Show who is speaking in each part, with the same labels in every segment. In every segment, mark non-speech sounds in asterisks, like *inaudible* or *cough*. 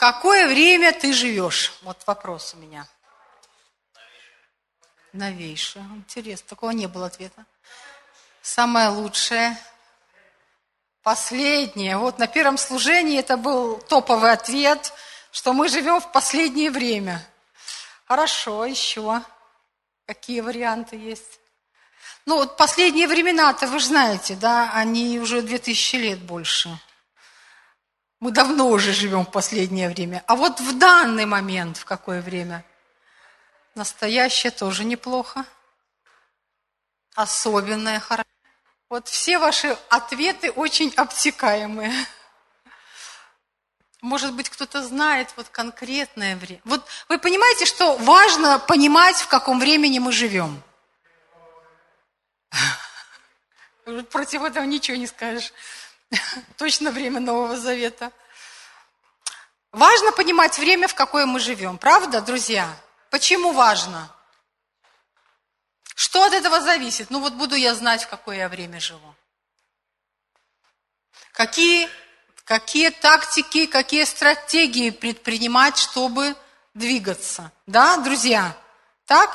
Speaker 1: какое время ты живешь? Вот вопрос у меня. Новейшее. Интересно, такого не было ответа. Самое лучшее. Последнее. Вот на первом служении это был топовый ответ, что мы живем в последнее время. Хорошо, еще. Какие варианты есть? Ну, вот последние времена-то, вы же знаете, да, они уже 2000 лет больше. Мы давно уже живем в последнее время. А вот в данный момент, в какое время? Настоящее тоже неплохо. Особенное хорошо. Вот все ваши ответы очень обтекаемые. Может быть, кто-то знает вот конкретное время. Вот вы понимаете, что важно понимать, в каком времени мы живем. *laughs* Против этого ничего не скажешь. *laughs* Точно время Нового Завета. Важно понимать время, в какое мы живем. Правда, друзья? Почему важно? Что от этого зависит? Ну вот буду я знать, в какое я время живу. Какие, какие тактики, какие стратегии предпринимать, чтобы двигаться? Да, друзья? Так?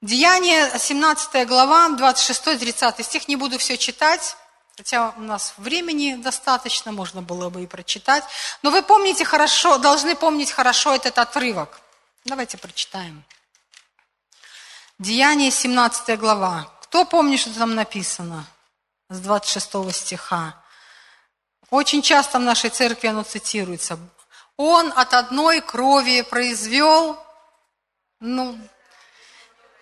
Speaker 1: Деяние, 17 глава, 26-30 стих, не буду все читать. Хотя у нас времени достаточно, можно было бы и прочитать. Но вы помните хорошо, должны помнить хорошо этот отрывок. Давайте прочитаем. Деяние, 17 глава. Кто помнит, что там написано? С 26 стиха. Очень часто в нашей церкви оно цитируется. Он от одной крови произвел, ну,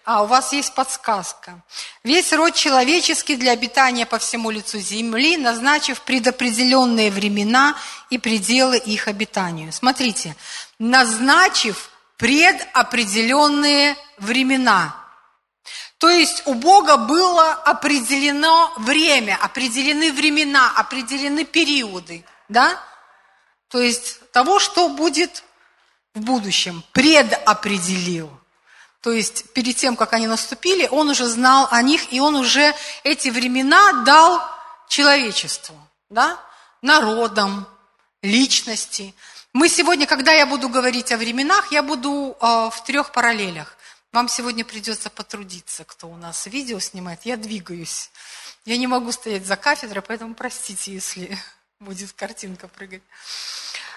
Speaker 1: а, у вас есть подсказка. Весь род человеческий для обитания по всему лицу земли, назначив предопределенные времена и пределы их обитанию. Смотрите, назначив предопределенные времена. То есть у Бога было определено время, определены времена, определены периоды, да? То есть того, что будет в будущем, предопределил. То есть перед тем, как они наступили, он уже знал о них, и он уже эти времена дал человечеству, да? народам, личности. Мы сегодня, когда я буду говорить о временах, я буду э, в трех параллелях. Вам сегодня придется потрудиться, кто у нас видео снимает. Я двигаюсь. Я не могу стоять за кафедрой, поэтому простите, если *laughs* будет картинка прыгать.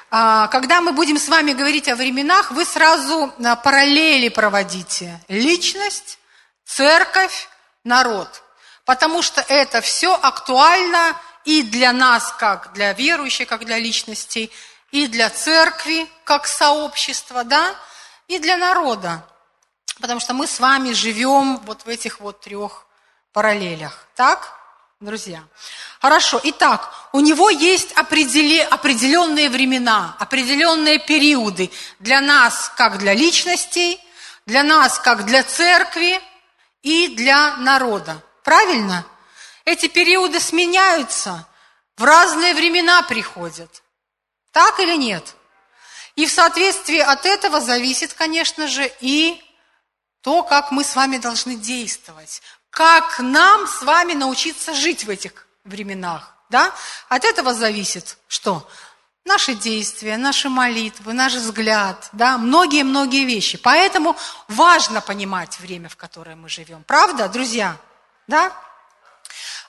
Speaker 1: А, когда мы будем с вами говорить о временах, вы сразу а, параллели проводите. Личность, церковь, народ. Потому что это все актуально и для нас, как для верующих, как для личностей, и для церкви, как сообщества, да, и для народа. Потому что мы с вами живем вот в этих вот трех параллелях. Так? Друзья. Хорошо, итак, у него есть определенные времена, определенные периоды для нас, как для личностей, для нас, как для церкви и для народа. Правильно? Эти периоды сменяются, в разные времена приходят. Так или нет? И в соответствии от этого зависит, конечно же, и то, как мы с вами должны действовать как нам с вами научиться жить в этих временах. Да? От этого зависит что? Наши действия, наши молитвы, наш взгляд, да, многие-многие вещи. Поэтому важно понимать время, в которое мы живем. Правда, друзья? Да?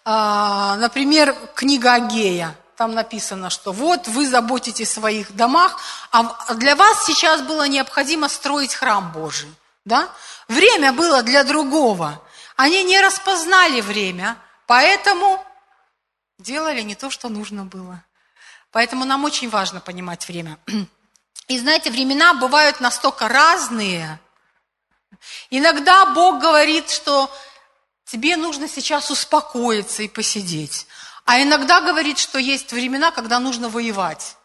Speaker 1: А, например, книга Агея. Там написано, что вот вы заботитесь о своих домах, а для вас сейчас было необходимо строить храм Божий. Да? Время было для другого. Они не распознали время, поэтому делали не то, что нужно было. Поэтому нам очень важно понимать время. И знаете, времена бывают настолько разные. Иногда Бог говорит, что тебе нужно сейчас успокоиться и посидеть. А иногда говорит, что есть времена, когда нужно воевать.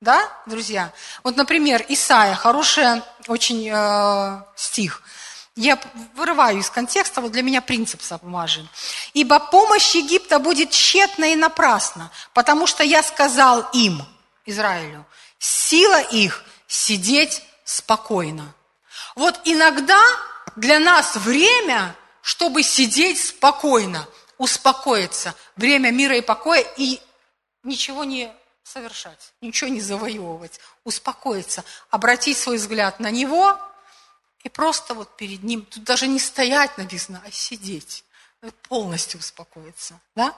Speaker 1: Да, друзья? Вот, например, Исаия, хороший очень э, стих – я вырываю из контекста, вот для меня принцип важен. «Ибо помощь Египта будет тщетна и напрасна, потому что я сказал им, Израилю, сила их сидеть спокойно». Вот иногда для нас время, чтобы сидеть спокойно, успокоиться, время мира и покоя, и ничего не совершать, ничего не завоевывать, успокоиться, обратить свой взгляд на Него и просто вот перед Ним, тут даже не стоять написано, а сидеть полностью успокоиться. Да?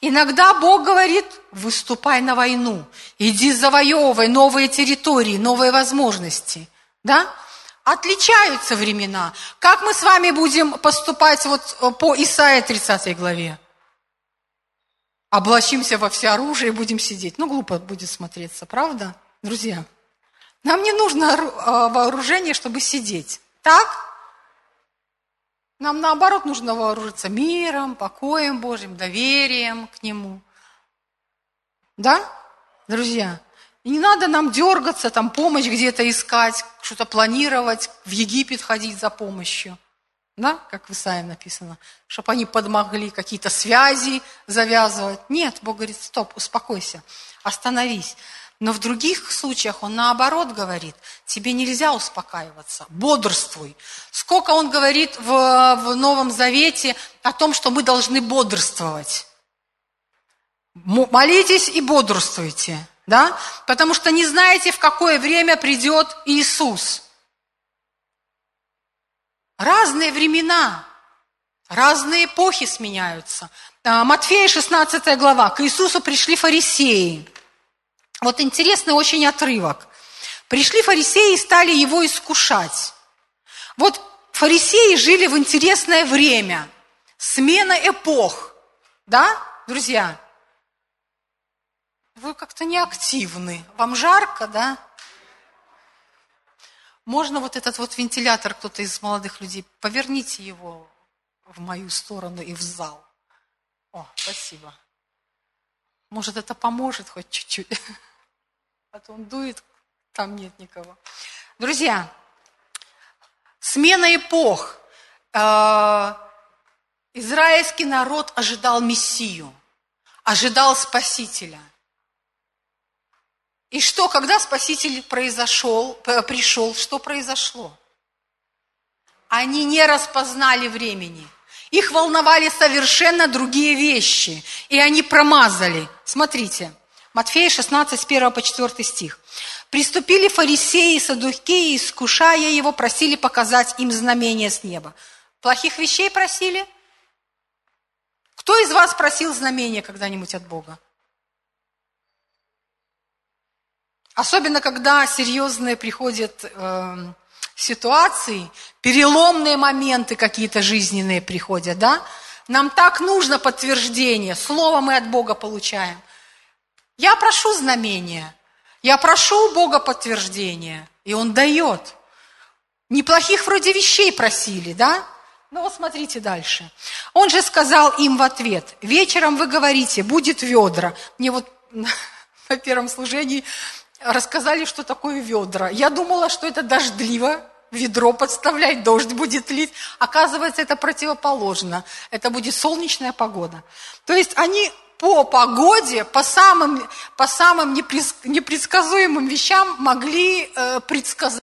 Speaker 1: Иногда Бог говорит, выступай на войну, иди завоевывай новые территории, новые возможности. Да? Отличаются времена. Как мы с вами будем поступать вот э, по Исаии 30 главе? Облачимся во все оружие и будем сидеть. Ну, глупо будет смотреться, правда, друзья? Нам не нужно э, вооружение, чтобы сидеть. Так? Нам наоборот нужно вооружиться миром, покоем Божьим, доверием к Нему. Да, друзья? И не надо нам дергаться, там помощь где-то искать, что-то планировать, в Египет ходить за помощью. Да, как в Исаии написано, чтобы они подмогли какие-то связи завязывать. Нет, Бог говорит, стоп, успокойся, остановись. Но в других случаях он наоборот говорит, тебе нельзя успокаиваться, бодрствуй. Сколько он говорит в, в Новом Завете о том, что мы должны бодрствовать. Молитесь и бодрствуйте, да? Потому что не знаете, в какое время придет Иисус. Разные времена, разные эпохи сменяются. А, Матфея 16 глава. К Иисусу пришли фарисеи. Вот интересный очень отрывок. Пришли фарисеи и стали его искушать. Вот фарисеи жили в интересное время. Смена эпох. Да, друзья? Вы как-то неактивны. Вам жарко, да? Можно вот этот вот вентилятор, кто-то из молодых людей, поверните его в мою сторону и в зал. О, спасибо. Может, это поможет хоть чуть-чуть *laughs* а то он дует, там нет никого. Друзья, смена эпох. Э, израильский народ ожидал Мессию, ожидал Спасителя. И что, когда Спаситель произошел, пришел, что произошло? Они не распознали времени. Их волновали совершенно другие вещи. И они промазали. Смотрите, Матфея 16, с 1 по 4 стих. «Приступили фарисеи и садукеи, искушая его, просили показать им знамение с неба». Плохих вещей просили? Кто из вас просил знамения когда-нибудь от Бога? Особенно, когда серьезные приходят э, ситуации, переломные моменты какие-то жизненные приходят, да? Нам так нужно подтверждение, слово мы от Бога получаем – я прошу знамения, я прошу у Бога подтверждения, и Он дает. Неплохих вроде вещей просили, да? Ну вот смотрите дальше. Он же сказал им в ответ, вечером вы говорите, будет ведра. Мне вот *laughs* на первом служении рассказали, что такое ведра. Я думала, что это дождливо, ведро подставлять, дождь будет лить. Оказывается, это противоположно. Это будет солнечная погода. То есть они по погоде, по самым, по самым непредсказуемым вещам могли э, предсказать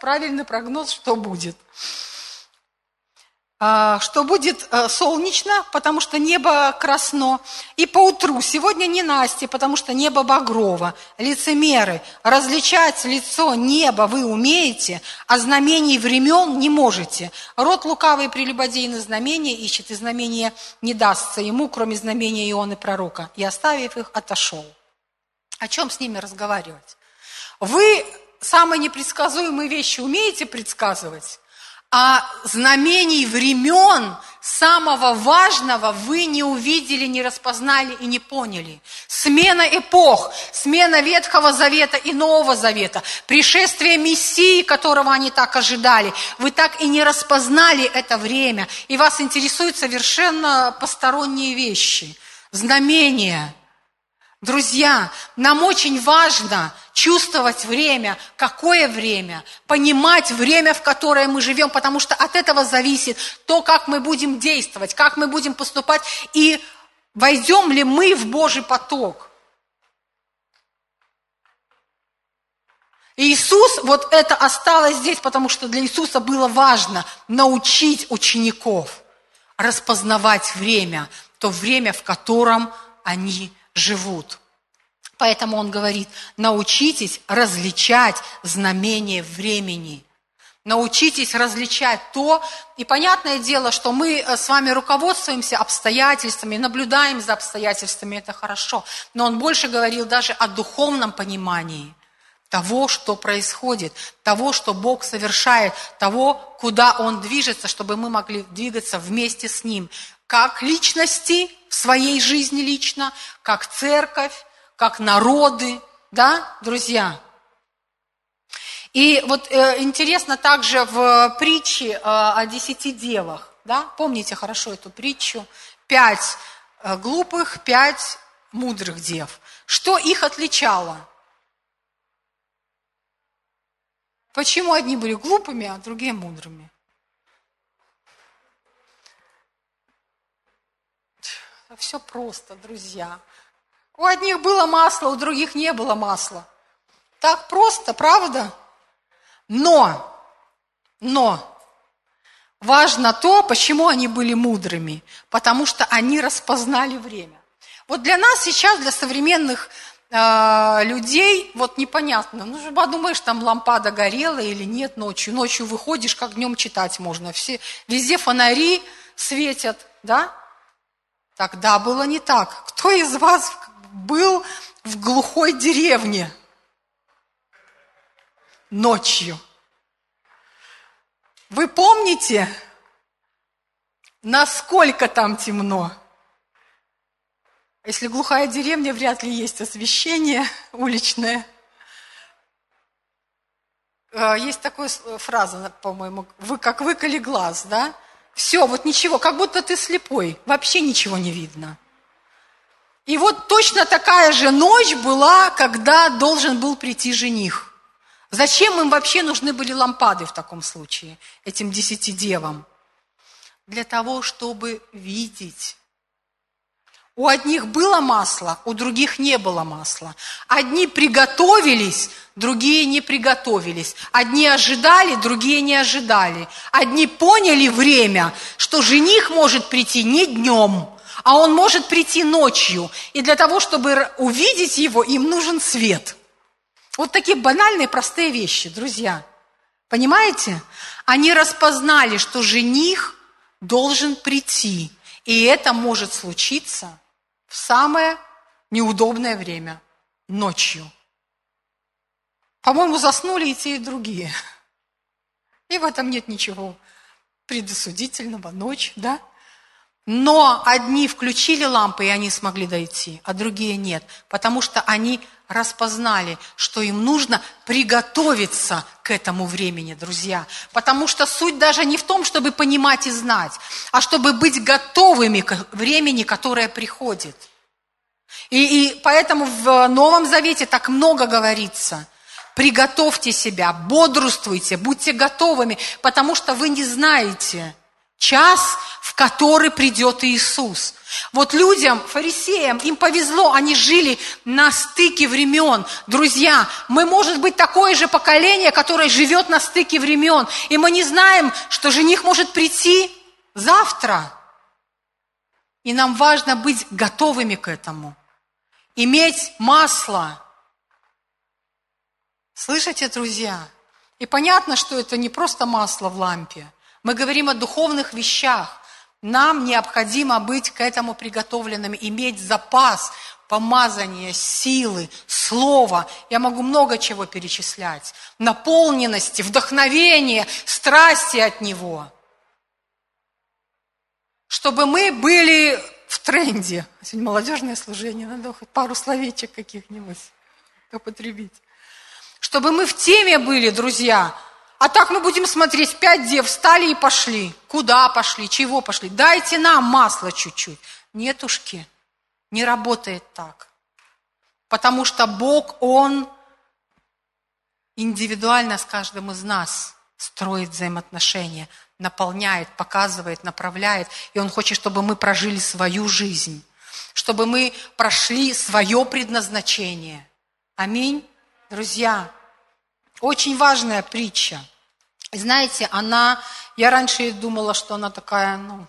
Speaker 1: правильный прогноз, что будет. А, что будет э, солнечно, потому что небо красно, и по утру. Сегодня не Насти, потому что небо багрово. Лицемеры, различать лицо неба вы умеете, а знамений времен не можете. Род лукавый прелюбодейный знамения ищет, и знамение не дастся ему, кроме знамения Ионы пророка. И оставив их, отошел. О чем с ними разговаривать? Вы самые непредсказуемые вещи умеете предсказывать? А знамений времен самого важного вы не увидели, не распознали и не поняли. Смена эпох, смена Ветхого Завета и Нового Завета, пришествие Мессии, которого они так ожидали. Вы так и не распознали это время, и вас интересуют совершенно посторонние вещи. Знамения – Друзья, нам очень важно чувствовать время, какое время, понимать время, в которое мы живем, потому что от этого зависит то, как мы будем действовать, как мы будем поступать и войдем ли мы в Божий поток. Иисус, вот это осталось здесь, потому что для Иисуса было важно научить учеников распознавать время, то время, в котором они живут. Поэтому он говорит, научитесь различать знамения времени. Научитесь различать то, и понятное дело, что мы э, с вами руководствуемся обстоятельствами, наблюдаем за обстоятельствами, это хорошо. Но он больше говорил даже о духовном понимании того, что происходит, того, что Бог совершает, того, куда Он движется, чтобы мы могли двигаться вместе с Ним, как личности в своей жизни лично, как церковь, как народы, да, друзья? И вот э, интересно также в притче э, о десяти девах, да, помните хорошо эту притчу, пять э, глупых, пять мудрых дев. Что их отличало? Почему одни были глупыми, а другие мудрыми? Все просто, друзья. У одних было масло, у других не было масла. Так просто, правда? Но, но, важно то, почему они были мудрыми. Потому что они распознали время. Вот для нас сейчас, для современных э, людей, вот непонятно, ну же подумаешь, там лампада горела или нет ночью. Ночью выходишь, как днем читать можно. Все, везде фонари светят, да? Тогда было не так. Кто из вас был в глухой деревне ночью? Вы помните, насколько там темно? Если глухая деревня, вряд ли есть освещение уличное. Э, есть такая фраза, по-моему, вы как выколи глаз, да? Все, вот ничего, как будто ты слепой, вообще ничего не видно. И вот точно такая же ночь была, когда должен был прийти жених. Зачем им вообще нужны были лампады в таком случае, этим десяти девам? Для того, чтобы видеть у одних было масло, у других не было масла. Одни приготовились, другие не приготовились. Одни ожидали, другие не ожидали. Одни поняли время, что жених может прийти не днем, а он может прийти ночью. И для того, чтобы увидеть его, им нужен свет. Вот такие банальные, простые вещи, друзья. Понимаете? Они распознали, что жених должен прийти. И это может случиться в самое неудобное время, ночью. По-моему, заснули и те, и другие. И в этом нет ничего предосудительного, ночь, да? Но одни включили лампы, и они смогли дойти, а другие нет, потому что они распознали, что им нужно приготовиться к этому времени, друзья. Потому что суть даже не в том, чтобы понимать и знать, а чтобы быть готовыми к времени, которое приходит. И, и поэтому в Новом Завете так много говорится. Приготовьте себя, бодрствуйте, будьте готовыми, потому что вы не знаете час, который придет Иисус. Вот людям, фарисеям, им повезло, они жили на стыке времен. Друзья, мы, может быть, такое же поколение, которое живет на стыке времен, и мы не знаем, что жених может прийти завтра. И нам важно быть готовыми к этому, иметь масло. Слышите, друзья? И понятно, что это не просто масло в лампе. Мы говорим о духовных вещах. Нам необходимо быть к этому приготовленными, иметь запас помазания, силы, слова. Я могу много чего перечислять. Наполненности, вдохновения, страсти от Него. Чтобы мы были в тренде. Сегодня молодежное служение, надо хоть пару словечек каких-нибудь употребить. Чтобы мы в теме были, друзья, а так мы будем смотреть, пять дев встали и пошли. Куда пошли, чего пошли? Дайте нам масло чуть-чуть. Нетушки, не работает так. Потому что Бог, Он индивидуально с каждым из нас строит взаимоотношения, наполняет, показывает, направляет. И Он хочет, чтобы мы прожили свою жизнь, чтобы мы прошли свое предназначение. Аминь. Друзья, очень важная притча. Знаете, она, я раньше думала, что она такая, ну,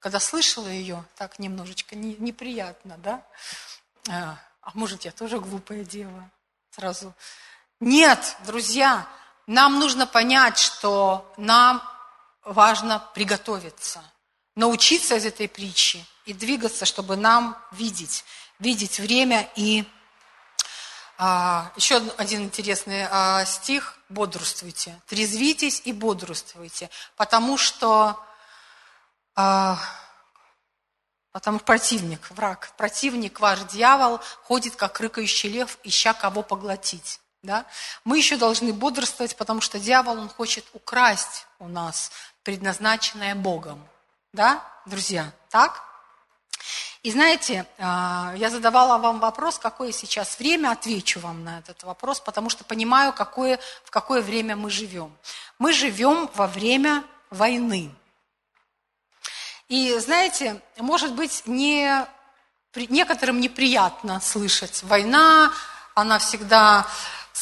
Speaker 1: когда слышала ее, так немножечко не, неприятно, да? А, А может, я тоже глупая дева? Сразу. Нет, друзья, нам нужно понять, что нам важно приготовиться, научиться из этой притчи и двигаться, чтобы нам видеть, видеть время и а, еще один интересный а, стих – бодрствуйте, трезвитесь и бодрствуйте, потому что, а, потому противник, враг, противник ваш дьявол ходит, как рыкающий лев, ища кого поглотить. Да? Мы еще должны бодрствовать, потому что дьявол, он хочет украсть у нас предназначенное Богом. Да, друзья? Так? И знаете, а, я задавала вам вопрос, какое сейчас время, отвечу вам на этот вопрос, потому что понимаю, какое, в какое время мы живем. Мы живем во время войны. И знаете, может быть, не, некоторым неприятно слышать, война, она всегда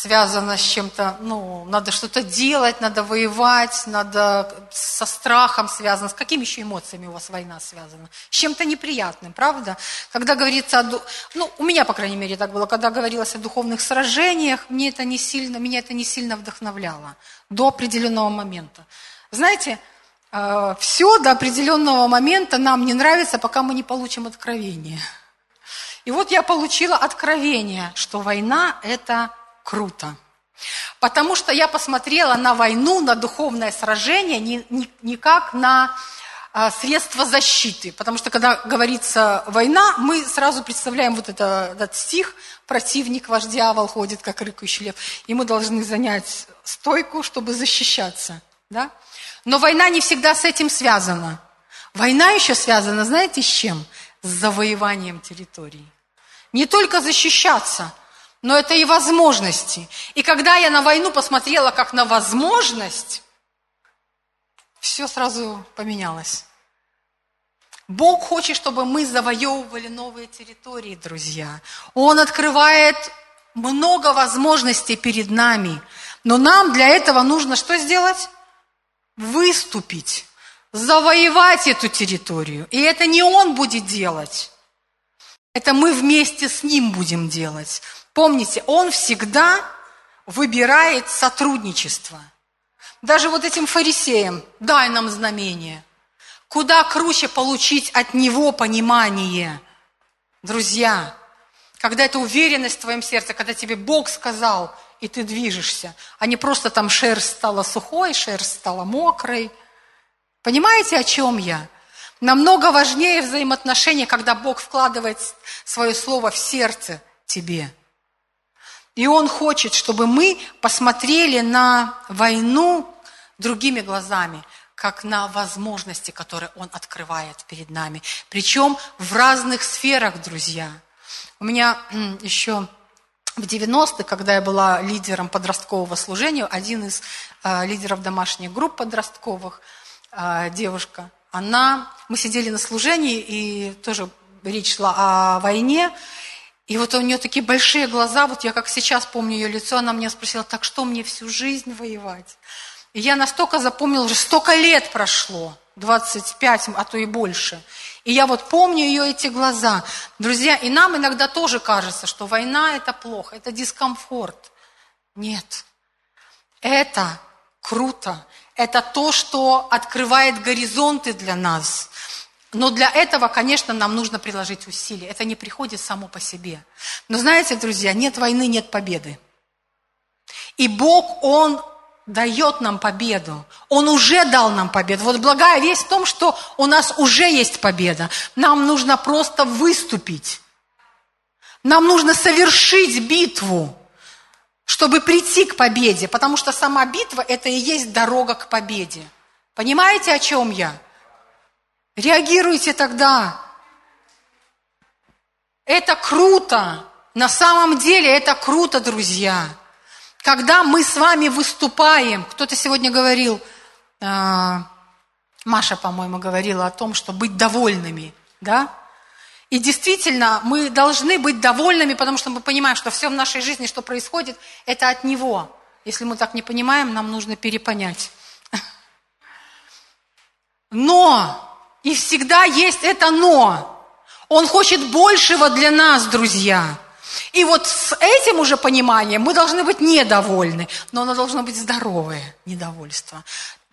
Speaker 1: связано с чем-то, ну, надо что-то делать, надо воевать, надо со страхом связано. С какими еще эмоциями у вас война связана? С чем-то неприятным, правда? Когда говорится о, ну, у меня, по крайней мере, так было, когда говорилось о духовных сражениях, мне это не сильно, меня это не сильно вдохновляло до определенного момента. Знаете, э, все до определенного момента нам не нравится, пока мы не получим откровение. И вот я получила откровение, что война – это круто. Потому что я посмотрела на войну, на духовное сражение не, не, не как на а, средство защиты. Потому что когда говорится война, мы сразу представляем вот это, этот стих «Противник ваш дьявол ходит, как рыкающий лев». И мы должны занять стойку, чтобы защищаться. Да? Но война не всегда с этим связана. Война еще связана, знаете, с чем? С завоеванием территорий. Не только защищаться – но это и возможности. И когда я на войну посмотрела как на возможность, все сразу поменялось. Бог хочет, чтобы мы завоевывали новые территории, друзья. Он открывает много возможностей перед нами. Но нам для этого нужно что сделать? Выступить, завоевать эту территорию. И это не Он будет делать. Это мы вместе с Ним будем делать. Помните, он всегда выбирает сотрудничество. Даже вот этим фарисеям, дай нам знамение. Куда круче получить от него понимание. Друзья, когда это уверенность в твоем сердце, когда тебе Бог сказал, и ты движешься, а не просто там шерсть стала сухой, шерсть стала мокрой. Понимаете, о чем я? Намного важнее взаимоотношения, когда Бог вкладывает свое слово в сердце тебе – и Он хочет, чтобы мы посмотрели на войну другими глазами, как на возможности, которые Он открывает перед нами. Причем в разных сферах, друзья. У меня еще в 90-е, когда я была лидером подросткового служения, один из э, лидеров домашних групп подростковых, э, девушка, она, мы сидели на служении, и тоже речь шла о войне, и вот у нее такие большие глаза, вот я как сейчас помню ее лицо, она мне спросила, так что мне всю жизнь воевать? И я настолько запомнила, уже столько лет прошло, 25, а то и больше. И я вот помню ее эти глаза. Друзья, и нам иногда тоже кажется, что война это плохо, это дискомфорт. Нет, это круто. Это то, что открывает горизонты для нас. Но для этого, конечно, нам нужно приложить усилия. Это не приходит само по себе. Но знаете, друзья, нет войны, нет победы. И Бог, Он дает нам победу. Он уже дал нам победу. Вот благая весть в том, что у нас уже есть победа. Нам нужно просто выступить. Нам нужно совершить битву, чтобы прийти к победе. Потому что сама битва – это и есть дорога к победе. Понимаете, о чем я? Реагируйте тогда. Это круто. На самом деле это круто, друзья. Когда мы с вами выступаем, кто-то сегодня говорил, э, Маша, по-моему, говорила о том, что быть довольными, да? И действительно, мы должны быть довольными, потому что мы понимаем, что все в нашей жизни, что происходит, это от Него. Если мы так не понимаем, нам нужно перепонять. *laughs* Но и всегда есть это но. Он хочет большего для нас, друзья. И вот с этим уже пониманием мы должны быть недовольны, но оно должно быть здоровое недовольство.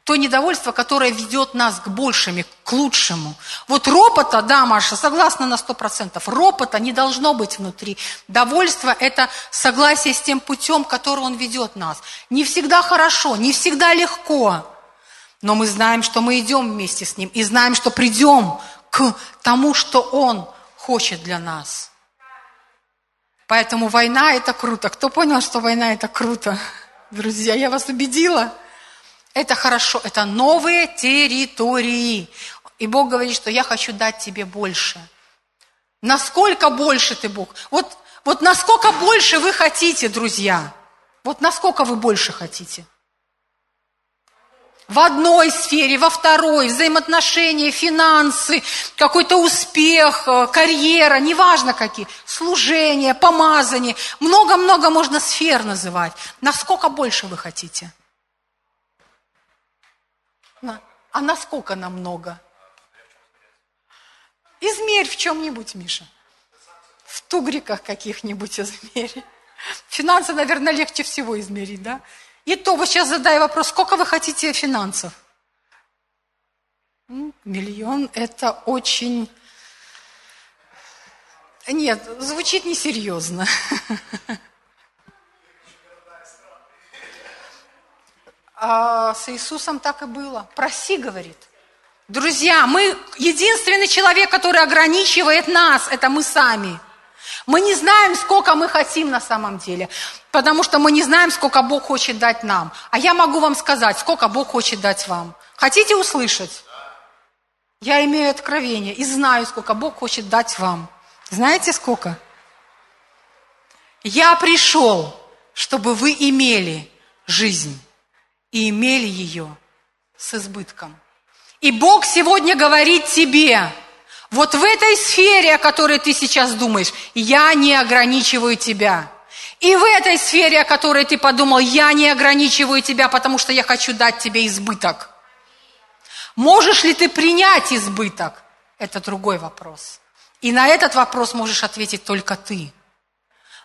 Speaker 1: То недовольство, которое ведет нас к большему, к лучшему. Вот ропота, да, Маша, согласна на сто процентов, ропота не должно быть внутри. Довольство – это согласие с тем путем, который он ведет нас. Не всегда хорошо, не всегда легко, но мы знаем, что мы идем вместе с ним и знаем, что придем к тому, что он хочет для нас. Поэтому война – это круто. Кто понял, что война – это круто? Друзья, я вас убедила – это хорошо, это новые территории. И Бог говорит, что я хочу дать тебе больше. Насколько больше ты, Бог? Вот, вот насколько больше вы хотите, друзья? Вот насколько вы больше хотите? В одной сфере, во второй, взаимоотношения, финансы, какой-то успех, э, карьера, неважно какие, служение, помазание. Много-много можно сфер называть. Насколько больше вы хотите? А насколько нам много? Измерь в чем-нибудь, Миша. В тугриках каких-нибудь измерь. Финансы, наверное, легче всего измерить, да? И то, вот сейчас задаю вопрос, сколько вы хотите финансов? Миллион – это очень... Нет, звучит несерьезно. а, с Иисусом так и было. Проси, говорит. Друзья, мы единственный человек, который ограничивает нас, это мы сами. Мы не знаем, сколько мы хотим на самом деле, потому что мы не знаем, сколько Бог хочет дать нам. А я могу вам сказать, сколько Бог хочет дать вам. Хотите услышать? Я имею откровение и знаю, сколько Бог хочет дать вам. Знаете сколько? Я пришел, чтобы вы имели жизнь и имели ее с избытком. И Бог сегодня говорит тебе, вот в этой сфере, о которой ты сейчас думаешь, я не ограничиваю тебя. И в этой сфере, о которой ты подумал, я не ограничиваю тебя, потому что я хочу дать тебе избыток. Можешь ли ты принять избыток? Это другой вопрос. И на этот вопрос можешь ответить только ты.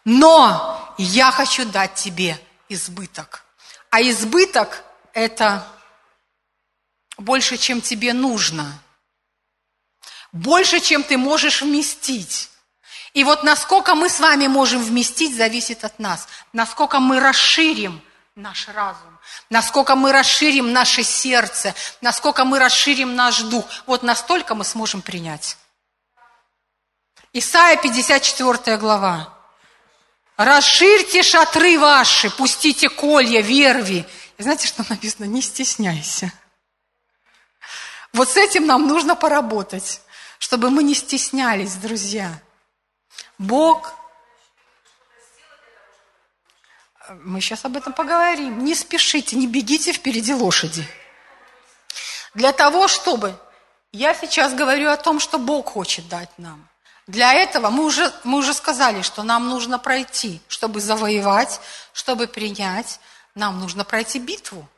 Speaker 1: Но я хочу дать тебе избыток. А избыток – это больше, чем тебе нужно. Больше, чем ты можешь вместить. И вот насколько мы с вами можем вместить, зависит от нас. Насколько мы расширим наш разум, насколько мы расширим наше сердце, насколько мы расширим наш дух. Вот настолько мы сможем принять. Исайя 54 глава. Расширьте шатры ваши, пустите колья, верви. И знаете, что написано? Не стесняйся. Вот с этим нам нужно поработать, чтобы мы не стеснялись, друзья. Бог, мы сейчас об этом поговорим, не спешите, не бегите впереди лошади. Для того, чтобы, я сейчас говорю о том, что Бог хочет дать нам – для этого мы уже, мы уже сказали, что нам нужно пройти, чтобы завоевать, чтобы принять, нам нужно пройти битву.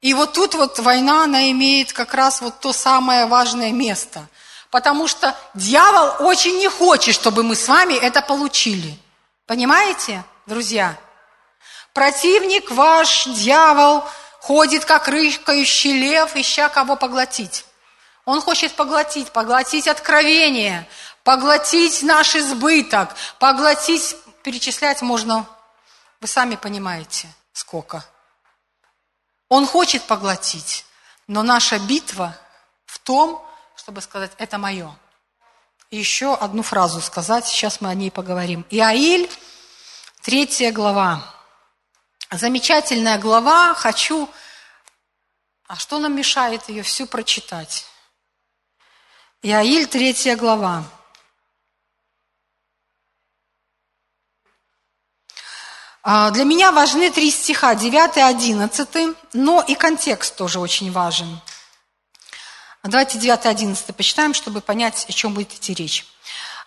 Speaker 1: И вот тут вот война, она имеет как раз вот то самое важное место. Потому что дьявол очень не хочет, чтобы мы с вами это получили. Понимаете, друзья? Противник ваш, дьявол, ходит как рыкающий лев, ища кого поглотить. Он хочет поглотить, поглотить откровение, поглотить наш избыток, поглотить, перечислять можно, вы сами понимаете, сколько. Он хочет поглотить, но наша битва в том, чтобы сказать, это мое. Еще одну фразу сказать, сейчас мы о ней поговорим. Иаиль, третья глава. Замечательная глава, хочу... А что нам мешает ее всю прочитать? Иаиль, третья глава. Для меня важны три стиха, 9 и 11, но и контекст тоже очень важен. Давайте 9 и 11 почитаем, чтобы понять, о чем будет идти речь.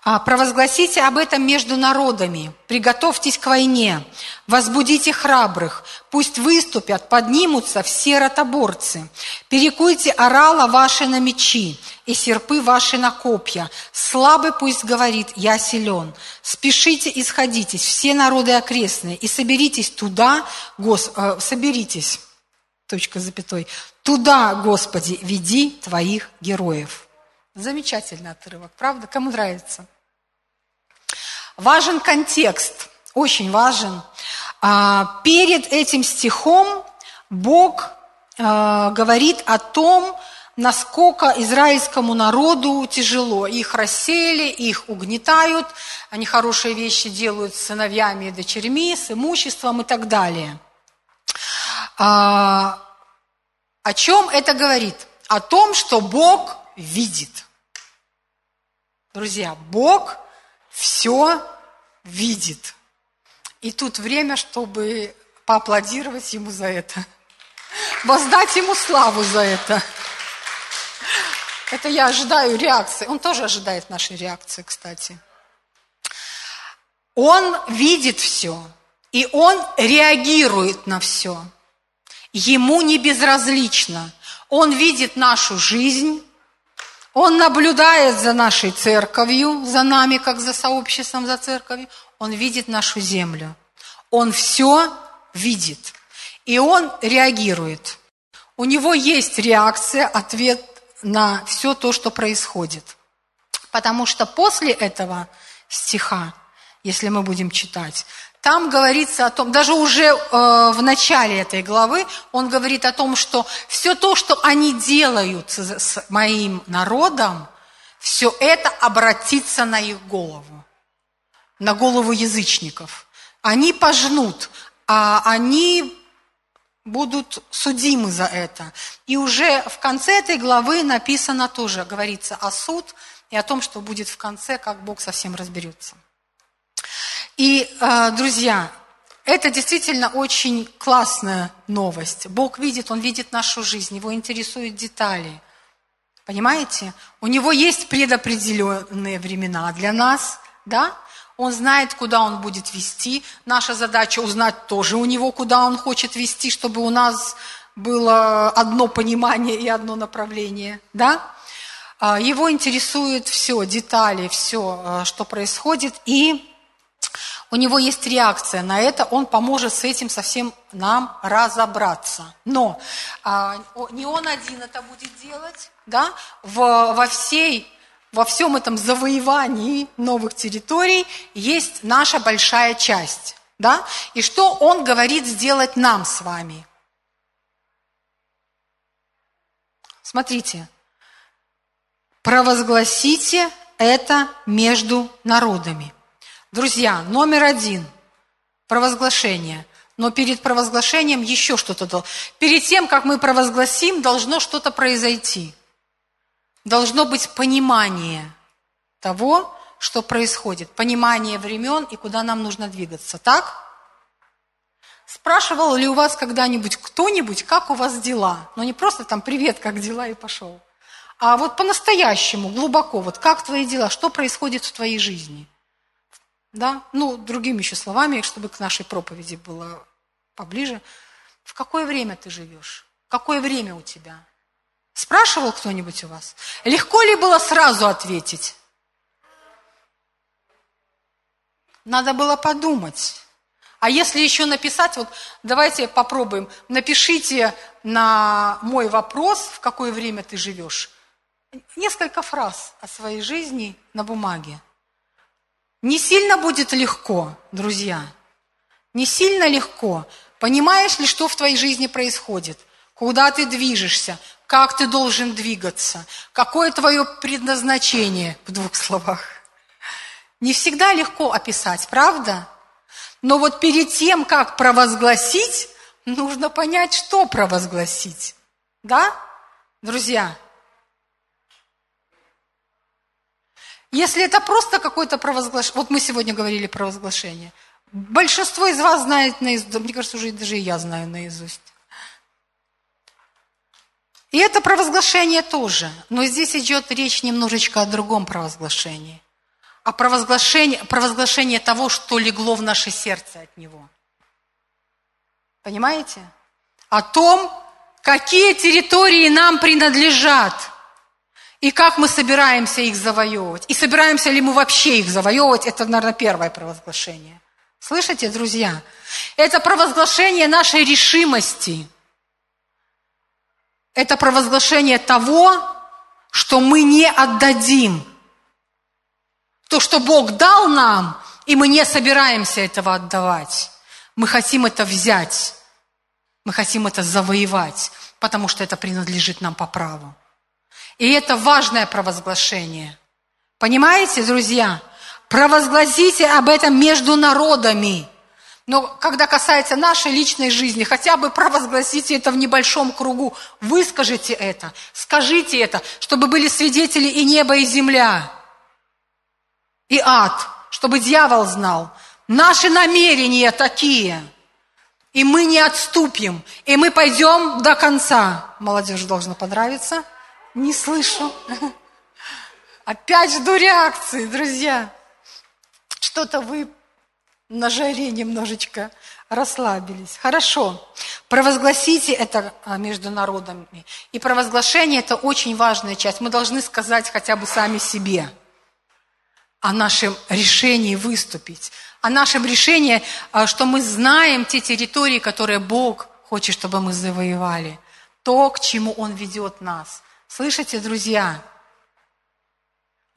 Speaker 1: А, провозгласите об этом между народами, приготовьтесь к войне, возбудите храбрых, пусть выступят, поднимутся все ротоборцы, перекуйте орала ваши на мечи и серпы ваши на копья. Слабый пусть говорит, я силен. Спешите и сходитесь, все народы окрестные, и соберитесь туда, гос, э, соберитесь, точка запятой, туда, Господи, веди твоих героев. Замечательный отрывок, правда? Кому нравится? Важен контекст, очень важен. А, перед этим стихом Бог а, говорит о том, насколько израильскому народу тяжело. Их рассеяли, их угнетают, они хорошие вещи делают с сыновьями и дочерьми, с имуществом и так далее. А, о чем это говорит? О том, что Бог видит. Друзья, Бог все видит. И тут время, чтобы поаплодировать Ему за это. Воздать Ему славу за это. Это я ожидаю реакции. Он тоже ожидает нашей реакции, кстати. Он видит все, и он реагирует на все. Ему не безразлично. Он видит нашу жизнь, он наблюдает за нашей церковью, за нами, как за сообществом, за церковью. Он видит нашу землю. Он все видит. И он реагирует. У него есть реакция, ответ на все то, что происходит. Потому что после этого стиха, если мы будем читать, там говорится о том, даже уже э, в начале этой главы, он говорит о том, что все то, что они делают с, с моим народом, все это обратится на их голову, на голову язычников. Они пожнут, а они будут судимы за это. И уже в конце этой главы написано тоже, говорится о суд и о том, что будет в конце, как Бог совсем разберется. И, э, друзья, это действительно очень классная новость. Бог видит, Он видит нашу жизнь, Его интересуют детали. Понимаете? У Него есть предопределенные времена для нас, да? Он знает, куда Он будет вести. Наша задача узнать тоже у Него, куда Он хочет вести, чтобы у нас было одно понимание и одно направление, да? А, его интересует все, детали, все, э, что происходит, и у него есть реакция на это, он поможет с этим совсем нам разобраться. Но а, не он один это будет делать, да, в, во всей во всем этом завоевании новых территорий есть наша большая часть. Да? И что он говорит сделать нам с вами? Смотрите, провозгласите это между народами. Друзья, номер один – провозглашение. Но перед провозглашением еще что-то. Перед тем, как мы провозгласим, должно что-то произойти. Должно быть понимание того, что происходит. Понимание времен и куда нам нужно двигаться. Так? Спрашивал ли у вас когда-нибудь кто-нибудь, как у вас дела? Но не просто там «привет, как дела?» и пошел. А вот по-настоящему, глубоко, вот как твои дела, что происходит в твоей жизни – да, ну, другими еще словами, чтобы к нашей проповеди было поближе. В какое время ты живешь? Какое время у тебя? Спрашивал кто-нибудь у вас? Легко ли было сразу ответить? Надо было подумать. А если еще написать, вот давайте попробуем, напишите на мой вопрос, в какое время ты живешь, несколько фраз о своей жизни на бумаге. Не сильно будет легко, друзья. Не сильно легко. Понимаешь ли, что в твоей жизни происходит? Куда ты движешься? Как ты должен двигаться? Какое твое предназначение в двух словах? Не всегда легко описать, правда? Но вот перед тем, как провозгласить, нужно понять, что провозгласить. Да, друзья? Если это просто какое-то провозглашение, вот мы сегодня говорили про провозглашение, большинство из вас знает наизусть, мне кажется, уже даже и я знаю наизусть. И это провозглашение тоже, но здесь идет речь немножечко о другом провозглашении, а провозглашение, провозглашение того, что легло в наше сердце от Него. Понимаете? О том, какие территории нам принадлежат и как мы собираемся их завоевывать. И собираемся ли мы вообще их завоевывать, это, наверное, первое провозглашение. Слышите, друзья? Это провозглашение нашей решимости. Это провозглашение того, что мы не отдадим. То, что Бог дал нам, и мы не собираемся этого отдавать. Мы хотим это взять. Мы хотим это завоевать, потому что это принадлежит нам по праву. И это важное провозглашение. Понимаете, друзья? Провозгласите об этом между народами. Но когда касается нашей личной жизни, хотя бы провозгласите это в небольшом кругу, выскажите это, скажите это, чтобы были свидетели и небо, и земля, и ад, чтобы дьявол знал. Наши намерения такие – и мы не отступим, и мы пойдем до конца. Молодежь должна понравиться. Не слышу. Опять жду реакции, друзья. Что-то вы на жаре немножечко расслабились. Хорошо. Провозгласите это а, между народами. И провозглашение – это очень важная часть. Мы должны сказать хотя бы сами себе о нашем решении выступить о нашем решении, а, что мы знаем те территории, которые Бог хочет, чтобы мы завоевали. То, к чему Он ведет нас. Слышите, друзья?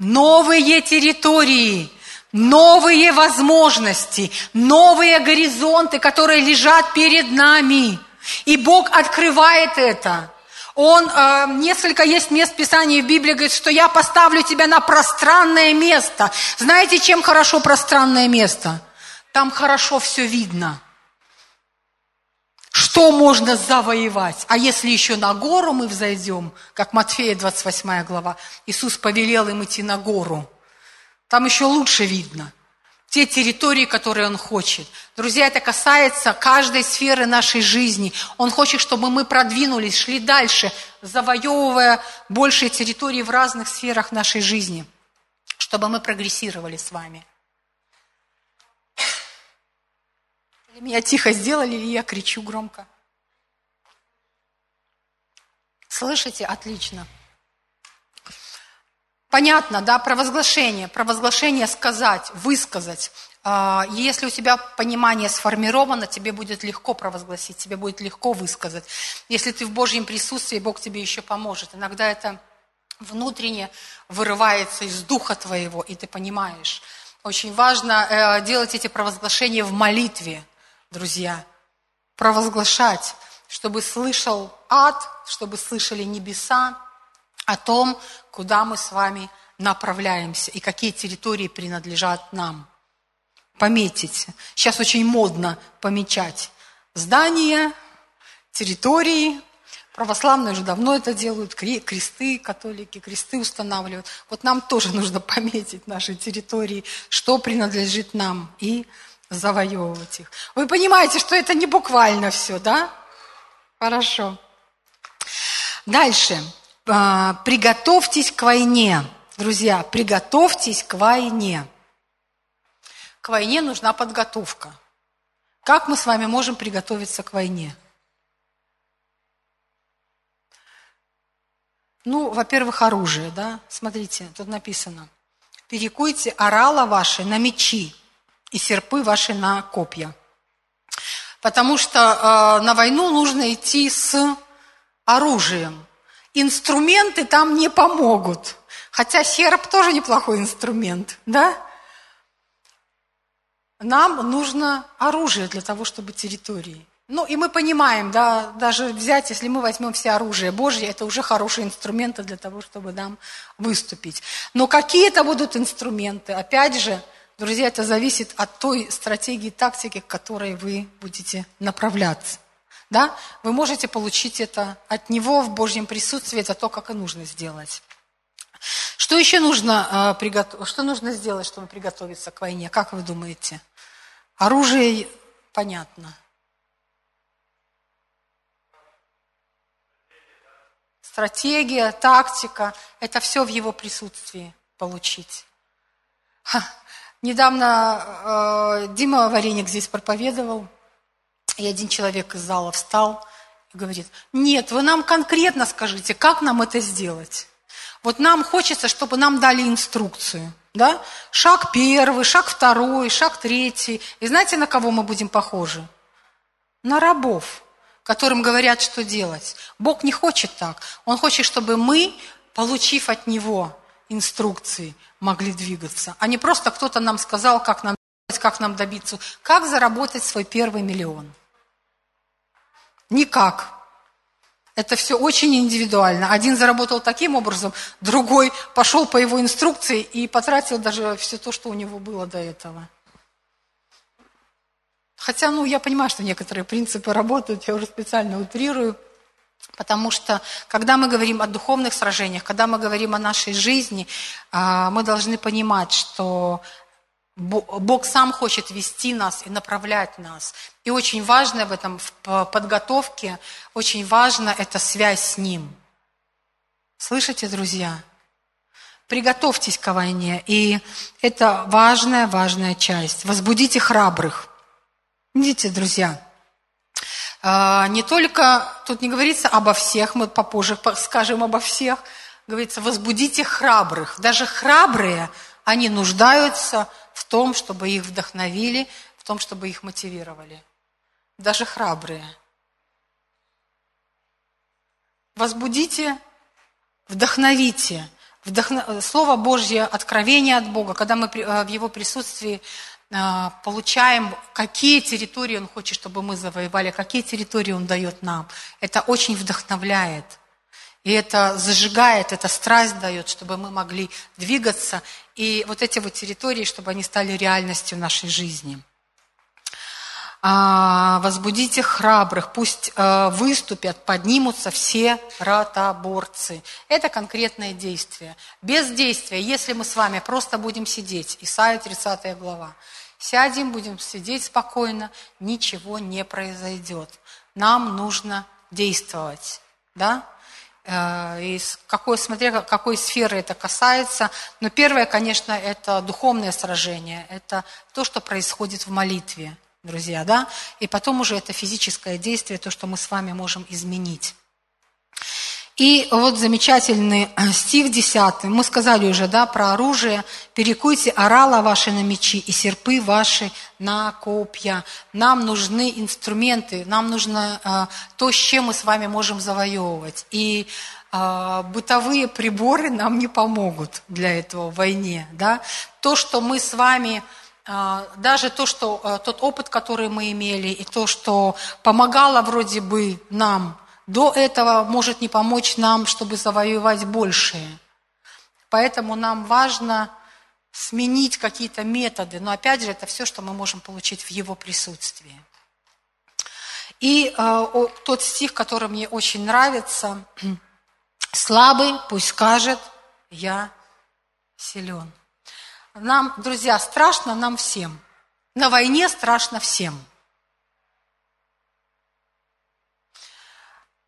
Speaker 1: Новые территории, новые возможности, новые горизонты, которые лежат перед нами. И Бог открывает это. Он, э, несколько есть мест Писания в Библии, говорит, что я поставлю тебя на пространное место. Знаете, чем хорошо пространное место? Там хорошо все видно. Что можно завоевать? А если еще на гору мы взойдем, как Матфея 28 глава, Иисус повелел им идти на гору. Там еще лучше видно – те территории, которые Он хочет. Друзья, это касается каждой сферы нашей жизни. Он хочет, чтобы мы продвинулись, шли дальше, завоевывая большие территории в разных сферах нашей жизни, чтобы мы прогрессировали с вами. Меня тихо сделали, или я кричу громко? Слышите? Отлично. Понятно, да, провозглашение, провозглашение сказать, высказать. А, если у тебя понимание сформировано, тебе будет легко провозгласить, тебе будет легко высказать. Если ты в Божьем присутствии, Бог тебе еще поможет. Иногда это внутренне вырывается из духа твоего, и ты понимаешь. Очень важно э, делать эти провозглашения в молитве, друзья. Провозглашать, чтобы слышал ад, чтобы слышали небеса, о том, куда мы с вами направляемся и какие территории принадлежат нам. Пометить. Сейчас очень модно помечать здания, территории. Православные уже давно это делают, кресты, католики, кресты устанавливают. Вот нам тоже *laughs* нужно пометить наши территории, что принадлежит нам, и завоевывать их. Вы понимаете, что это не буквально все, да? Хорошо. Дальше. А, приготовьтесь к войне. Друзья, приготовьтесь к войне. К войне нужна подготовка. Как мы с вами можем приготовиться к войне? Ну, во-первых, оружие, да? Смотрите, тут написано. Перекуйте орала ваши на мечи и серпы ваши на копья. Потому что э, на войну нужно идти с оружием инструменты там не помогут. Хотя серп тоже неплохой инструмент, да? Нам нужно оружие для того, чтобы территории. Ну, и мы понимаем, да, даже взять, если мы возьмем все оружие Божье, это уже хорошие инструменты для того, чтобы нам выступить. Но какие это будут инструменты? Опять же, друзья, это зависит от той стратегии, тактики, к которой вы будете направляться да, вы можете получить это от Него в Божьем присутствии, это то, как и нужно сделать. Что еще нужно, э, что нужно сделать, чтобы приготовиться к войне? Как вы думаете? Оружие понятно. Стратегия, тактика – это все в его присутствии получить. Ха. Недавно э, Дима Вареник здесь проповедовал, и один человек из зала встал и говорит, нет, вы нам конкретно скажите, как нам это сделать. Вот нам хочется, чтобы нам дали инструкцию. Да? Шаг первый, шаг второй, шаг третий. И знаете, на кого мы будем похожи? На рабов, которым говорят, что делать. Бог не хочет так. Он хочет, чтобы мы, получив от Него инструкции, могли двигаться. А не просто кто-то нам сказал, как нам как нам добиться, как заработать свой первый миллион. Никак. Это все очень индивидуально. Один заработал таким образом, другой пошел по его инструкции и потратил даже все то, что у него было до этого. Хотя, ну, я понимаю, что некоторые принципы работают, я уже специально утрирую, потому что, когда мы говорим о духовных сражениях, когда мы говорим о нашей жизни, а, мы должны понимать, что Бог сам хочет вести нас и направлять нас. И очень важно в этом в подготовке, очень важно это связь с Ним. Слышите, друзья? Приготовьтесь к войне. И это важная, важная часть. Возбудите храбрых. Видите, друзья, не только, тут не говорится обо всех, мы попозже скажем обо всех, говорится, возбудите храбрых. Даже храбрые, они нуждаются в том, чтобы их вдохновили, в том, чтобы их мотивировали. Даже храбрые. Возбудите, вдохновите. Вдохно... Слово Божье, откровение от Бога, когда мы э, в Его присутствии э, получаем, какие территории Он хочет, чтобы мы завоевали, какие территории Он дает нам. Это очень вдохновляет. И это зажигает, это страсть дает, чтобы мы могли двигаться. И вот эти вот территории, чтобы они стали реальностью нашей жизни. А, возбудите храбрых, пусть а, выступят, поднимутся все ротоборцы. Это конкретное действие. Без действия, если мы с вами просто будем сидеть, Исайя 30 глава, сядем, будем сидеть спокойно, ничего не произойдет. Нам нужно действовать. Да? Э, из какой, смотря какой сферы это касается. Но первое, конечно, это духовное сражение, это то, что происходит в молитве, друзья, да? И потом уже это физическое действие, то, что мы с вами можем изменить. И вот замечательный э, стих 10. Мы сказали уже, да, про оружие. «Перекуйте орала ваши на мечи и серпы ваши на копья». Нам нужны инструменты, нам нужно э, то, с чем мы с вами можем завоевывать. И э, бытовые приборы нам не помогут для этого в войне. Да? То, что мы с вами даже то, что э, тот опыт, который мы имели, и то, что помогало вроде бы нам до этого может не помочь нам, чтобы завоевать большее. Поэтому нам важно сменить какие-то методы. Но опять же, это все, что мы можем получить в его присутствии. И э, тот стих, который мне очень нравится, слабый пусть скажет, я силен. Нам, друзья, страшно нам всем. На войне страшно всем –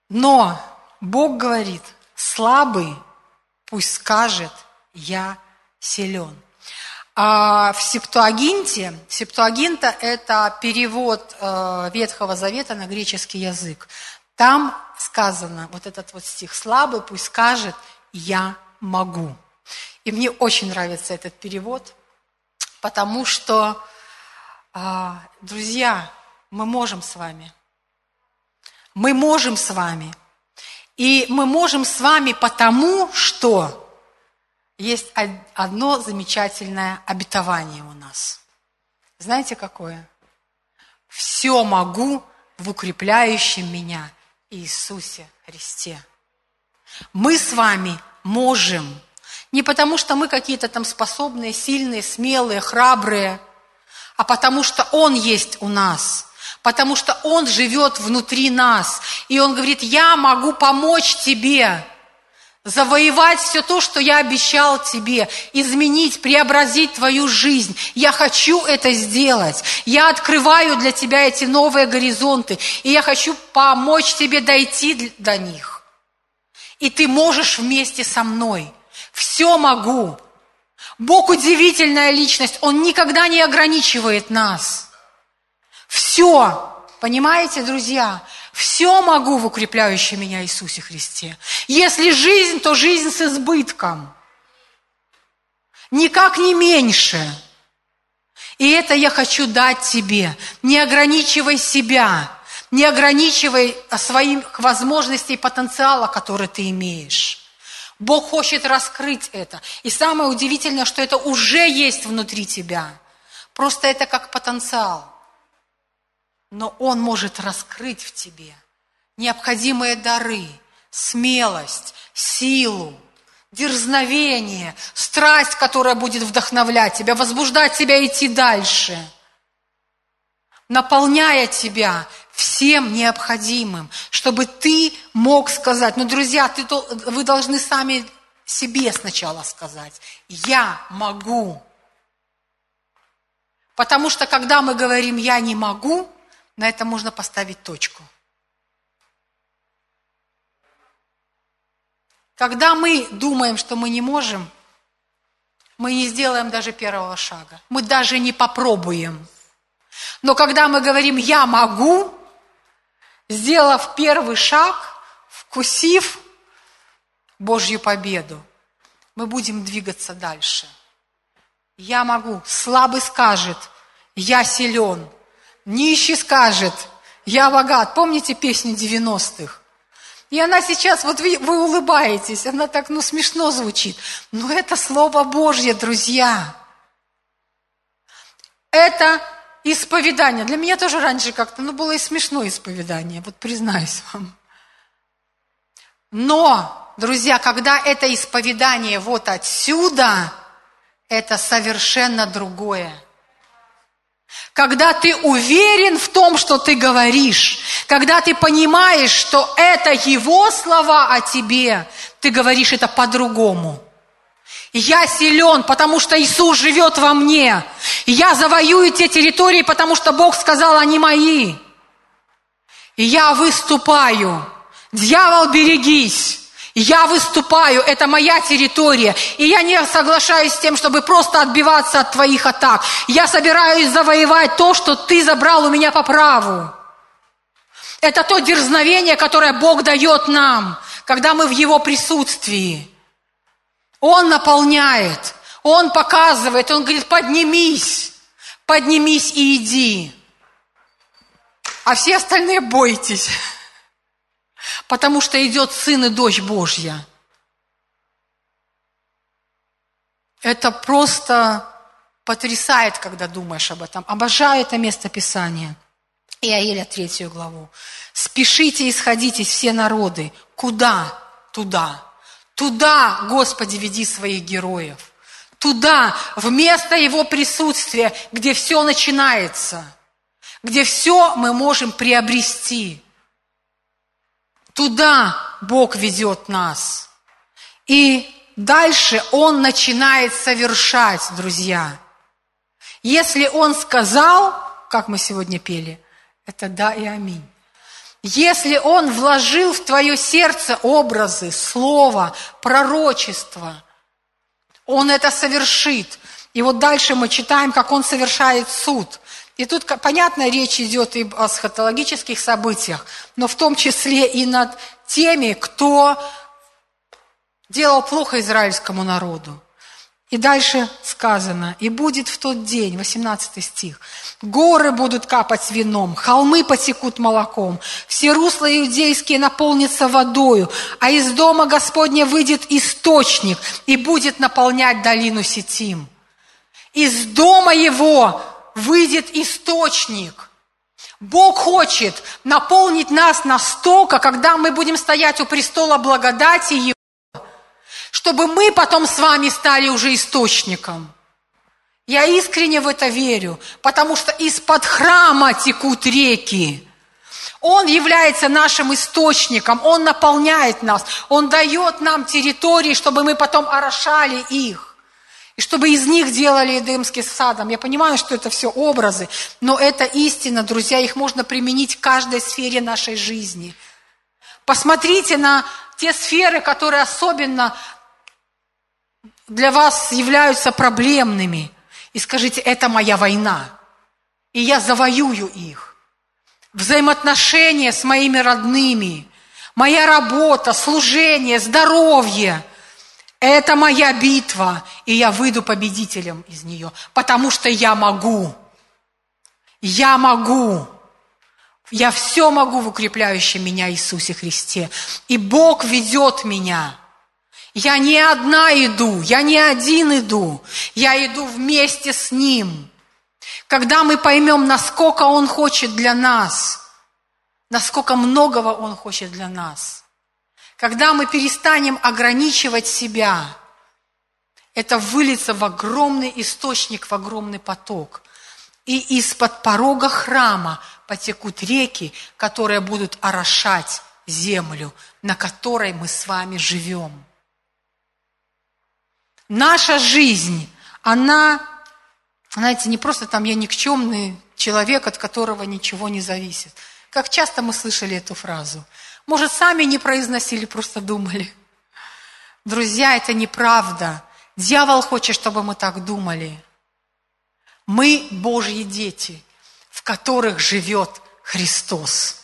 Speaker 1: Но Бог говорит, слабый пусть скажет, я силен. А в Септуагинте, Септуагинта – это перевод э, Ветхого Завета на греческий язык. Там сказано, вот этот вот стих, слабый пусть скажет, я могу. И мне очень нравится этот перевод, потому что, э, друзья, мы можем с вами – мы можем с вами. И мы можем с вами потому, что есть одно замечательное обетование у нас. Знаете какое? Все могу в укрепляющем меня Иисусе Христе. Мы с вами можем. Не потому, что мы какие-то там способные, сильные, смелые, храбрые, а потому что Он есть у нас потому что Он живет внутри нас. И Он говорит, я могу помочь тебе завоевать все то, что я обещал тебе, изменить, преобразить твою жизнь. Я хочу это сделать. Я открываю для тебя эти новые горизонты, и я хочу помочь тебе дойти до них. И ты можешь вместе со мной. Все могу. Бог удивительная личность, Он никогда не ограничивает нас. Все, понимаете, друзья, все могу в укрепляющем меня Иисусе Христе. Если жизнь, то жизнь с избытком. Никак не меньше. И это я хочу дать тебе. Не ограничивай себя. Не ограничивай своих возможностей и потенциала, который ты имеешь. Бог хочет раскрыть это. И самое удивительное, что это уже есть внутри тебя. Просто это как потенциал. Но Он может раскрыть в тебе необходимые дары, смелость, силу, дерзновение, страсть, которая будет вдохновлять тебя, возбуждать тебя идти дальше, наполняя тебя всем необходимым, чтобы ты мог сказать, ну, друзья, ты, вы должны сами себе сначала сказать, я могу. Потому что когда мы говорим «я не могу», на это можно поставить точку. Когда мы думаем, что мы не можем, мы не сделаем даже первого шага. Мы даже не попробуем. Но когда мы говорим «я могу», сделав первый шаг, вкусив Божью победу, мы будем двигаться дальше. Я могу. Слабый скажет, я силен. Нищий скажет, я богат. Помните песню 90-х? И она сейчас, вот вы, вы улыбаетесь, она так, ну, смешно звучит. Но это Слово Божье, друзья. Это исповедание. Для меня тоже раньше как-то, ну, было и смешно исповедание, вот признаюсь вам. Но, друзья, когда это исповедание вот отсюда, это совершенно другое. Когда ты уверен в том, что ты говоришь, когда ты понимаешь, что это Его слова о тебе, ты говоришь это по-другому. Я силен, потому что Иисус живет во мне. Я завоюю те территории, потому что Бог сказал, они мои. И я выступаю. Дьявол, берегись. Я выступаю, это моя территория, и я не соглашаюсь с тем, чтобы просто отбиваться от твоих атак. Я собираюсь завоевать то, что ты забрал у меня по праву. Это то дерзновение, которое Бог дает нам, когда мы в Его присутствии. Он наполняет, Он показывает, Он говорит, поднимись, поднимись и иди. А все остальные бойтесь, *laughs* потому что идет Сын и Дочь Божья. Это просто потрясает, когда думаешь об этом. Обожаю это место Писания. Иаиля третью главу. «Спешите и сходитесь все народы». Куда? Туда. Туда, Господи, веди своих героев. Туда, вместо Его присутствия, где все начинается, где все мы можем приобрести. Туда Бог ведет нас. И дальше Он начинает совершать, друзья. Если Он сказал, как мы сегодня пели, это да и аминь. Если Он вложил в твое сердце образы, слово, пророчество, Он это совершит. И вот дальше мы читаем, как Он совершает суд. И тут, понятно, речь идет и о схотологических событиях, но в том числе и над теми, кто делал плохо израильскому народу. И дальше сказано, и будет в тот день, 18 стих, горы будут капать вином, холмы потекут молоком, все русла иудейские наполнятся водою, а из дома Господня выйдет источник и будет наполнять долину Сетим. Из дома его выйдет источник. Бог хочет наполнить нас настолько, когда мы будем стоять у престола благодати чтобы мы потом с вами стали уже источником. Я искренне в это верю, потому что из-под храма текут реки. Он является нашим источником, Он наполняет нас, Он дает нам территории, чтобы мы потом орошали их. И чтобы из них делали Эдемский садом. Я понимаю, что это все образы, но это истина, друзья, их можно применить в каждой сфере нашей жизни. Посмотрите на те сферы, которые особенно для вас являются проблемными, и скажите, это моя война, и я завоюю их. Взаимоотношения с моими родными, моя работа, служение, здоровье – это моя битва, и я выйду победителем из нее, потому что я могу. Я могу. Я все могу в укрепляющем меня Иисусе Христе. И Бог ведет меня. Я не одна иду, я не один иду, я иду вместе с Ним. Когда мы поймем, насколько Он хочет для нас, насколько многого Он хочет для нас, когда мы перестанем ограничивать себя, это выльется в огромный источник, в огромный поток. И из-под порога храма потекут реки, которые будут орошать землю, на которой мы с вами живем. Наша жизнь, она, знаете, не просто там я никчемный человек, от которого ничего не зависит. Как часто мы слышали эту фразу? Может, сами не произносили, просто думали. Друзья, это неправда. Дьявол хочет, чтобы мы так думали. Мы Божьи дети, в которых живет Христос.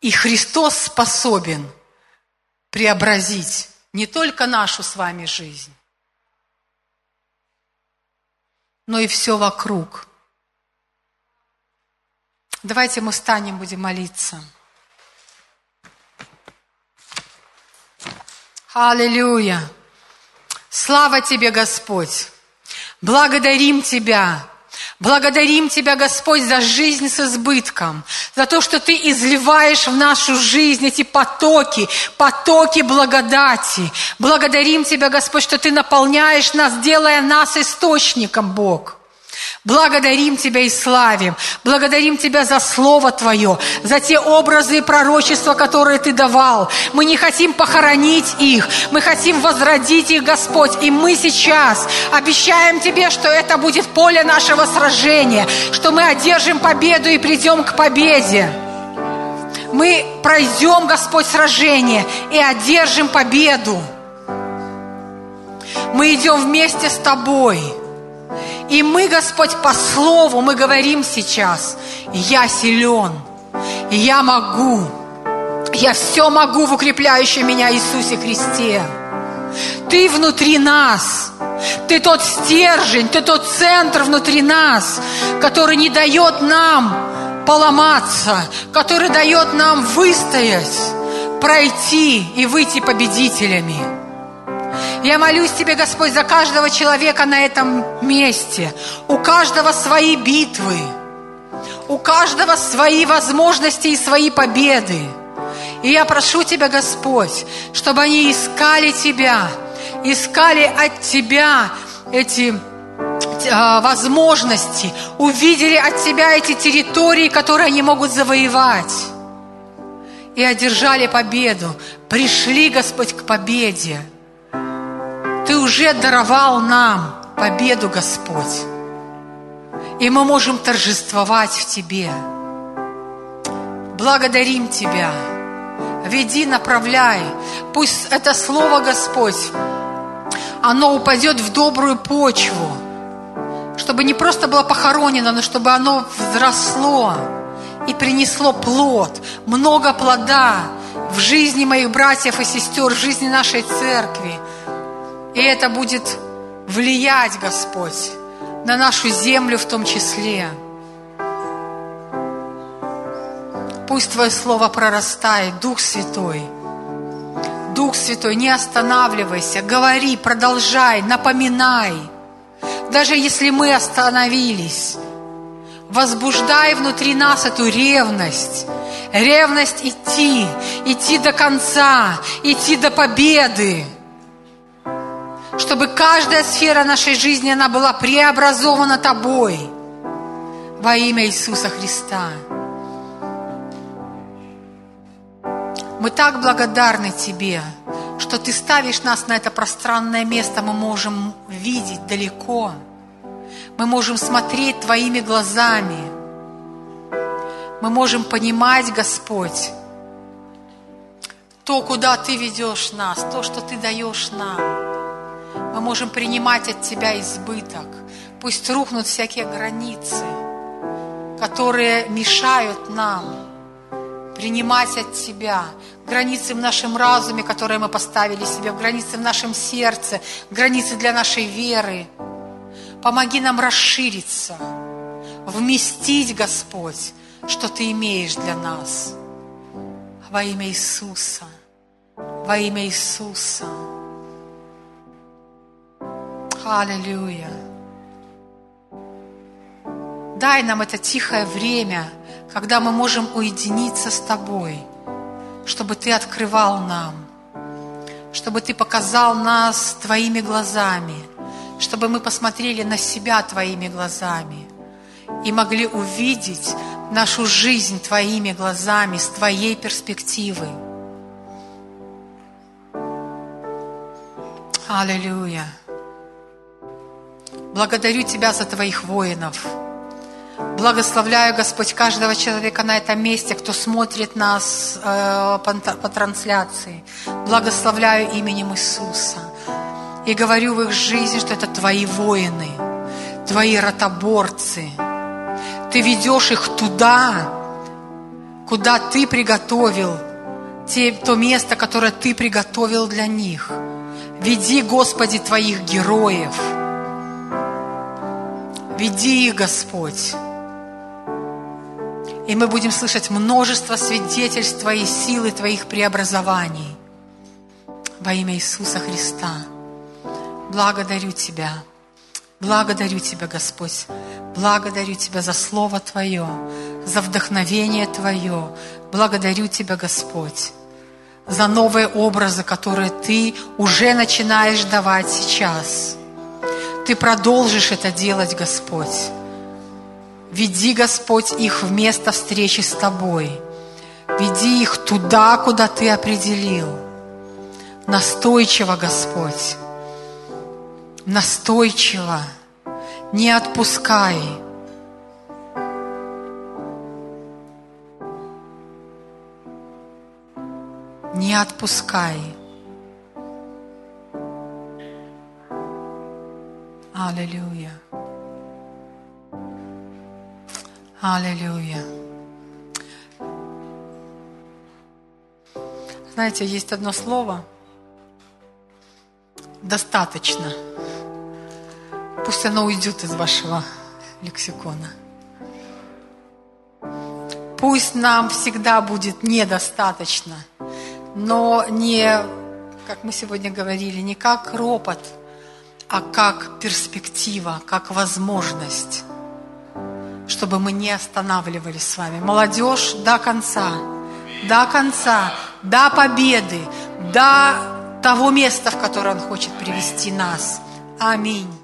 Speaker 1: И Христос способен преобразить не только нашу с вами жизнь, но и все вокруг. Давайте мы встанем, будем молиться. Аллилуйя! Слава Тебе, Господь! Благодарим Тебя! Благодарим Тебя, Господь, за жизнь с избытком, за то, что Ты изливаешь в нашу жизнь эти потоки, потоки благодати. Благодарим Тебя, Господь, что Ты наполняешь нас, делая нас источником, Бог. Благодарим Тебя и славим. Благодарим Тебя за Слово Твое, за те образы и пророчества, которые Ты давал. Мы не хотим похоронить их, мы хотим возродить их, Господь. И мы сейчас обещаем Тебе, что это будет поле нашего сражения, что мы одержим победу и придем к победе. Мы пройдем, Господь, сражение и одержим победу. Мы идем вместе с Тобой – и мы, Господь, по слову мы говорим сейчас, я силен, я могу, я все могу в укрепляющем меня Иисусе Христе. Ты внутри нас, ты тот стержень, ты тот центр внутри нас, который не дает нам поломаться, который дает нам выстоять, пройти и выйти победителями. Я молюсь Тебе, Господь, за каждого человека на этом месте. У каждого свои битвы. У каждого свои возможности и свои победы. И я прошу Тебя, Господь, чтобы они искали Тебя, искали от Тебя эти а, возможности, увидели от Тебя эти территории, которые они могут завоевать. И одержали победу. Пришли, Господь, к победе. Ты уже даровал нам победу, Господь. И мы можем торжествовать в Тебе. Благодарим Тебя. Веди, направляй. Пусть это Слово, Господь, оно упадет в добрую почву, чтобы не просто было похоронено, но чтобы оно взросло и принесло плод, много плода в жизни моих братьев и сестер, в жизни нашей церкви – и это будет влиять, Господь, на нашу землю в том числе. Пусть Твое Слово прорастает, Дух Святой. Дух Святой, не останавливайся, говори, продолжай, напоминай. Даже если мы остановились, возбуждай внутри нас эту ревность, ревность идти, идти до конца, идти до победы чтобы каждая сфера нашей жизни, она была преобразована Тобой во имя Иисуса Христа. Мы так благодарны Тебе, что Ты ставишь нас на это пространное место, мы можем видеть далеко, мы можем смотреть Твоими глазами, мы можем понимать, Господь, то, куда Ты ведешь нас, то, что Ты даешь нам. Мы можем принимать от Тебя избыток. Пусть рухнут всякие границы, которые мешают нам принимать от Тебя границы в нашем разуме, которые мы поставили себе, границы в нашем сердце, границы для нашей веры. Помоги нам расшириться, вместить, Господь, что Ты имеешь для нас. Во имя Иисуса, во имя Иисуса. Аллилуйя. Дай нам это тихое время, когда мы можем уединиться с Тобой, чтобы Ты открывал нам, чтобы Ты показал нас Твоими глазами, чтобы мы посмотрели на себя Твоими глазами и могли увидеть нашу жизнь Твоими глазами, с Твоей перспективы. Аллилуйя. Благодарю Тебя за Твоих воинов. Благословляю, Господь, каждого человека на этом месте, кто смотрит нас э, по, по трансляции. Благословляю именем Иисуса. И говорю в их жизни, что это Твои воины, Твои ротоборцы. Ты ведешь их туда, куда Ты приготовил, те, то место, которое Ты приготовил для них. Веди, Господи, Твоих героев – Веди их, Господь. И мы будем слышать множество свидетельств Твоей силы, Твоих преобразований. Во имя Иисуса Христа. Благодарю Тебя. Благодарю Тебя, Господь. Благодарю Тебя за Слово Твое, за вдохновение Твое. Благодарю Тебя, Господь, за новые образы, которые Ты уже начинаешь давать сейчас. Ты продолжишь это делать, Господь. Веди, Господь, их в место встречи с Тобой. Веди их туда, куда Ты определил. Настойчиво, Господь. Настойчиво. Не отпускай. Не отпускай. Аллилуйя. Аллилуйя. Знаете, есть одно слово. Достаточно. Пусть оно уйдет из вашего лексикона. Пусть нам всегда будет недостаточно, но не, как мы сегодня говорили, не как ропот – а как перспектива, как возможность, чтобы мы не останавливались с вами. Молодежь до конца, до конца, до победы, до того места, в которое Он хочет привести нас. Аминь.